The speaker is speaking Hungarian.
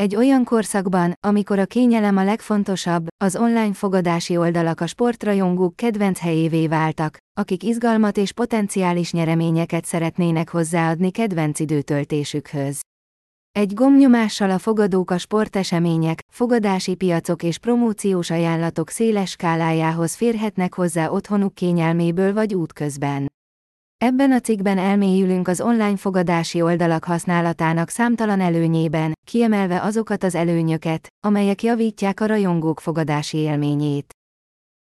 Egy olyan korszakban, amikor a kényelem a legfontosabb, az online fogadási oldalak a sportrajongók kedvenc helyévé váltak, akik izgalmat és potenciális nyereményeket szeretnének hozzáadni kedvenc időtöltésükhöz. Egy gomnyomással a fogadók a sportesemények, fogadási piacok és promóciós ajánlatok széles skálájához férhetnek hozzá otthonuk kényelméből vagy útközben. Ebben a cikkben elmélyülünk az online fogadási oldalak használatának számtalan előnyében, kiemelve azokat az előnyöket, amelyek javítják a rajongók fogadási élményét.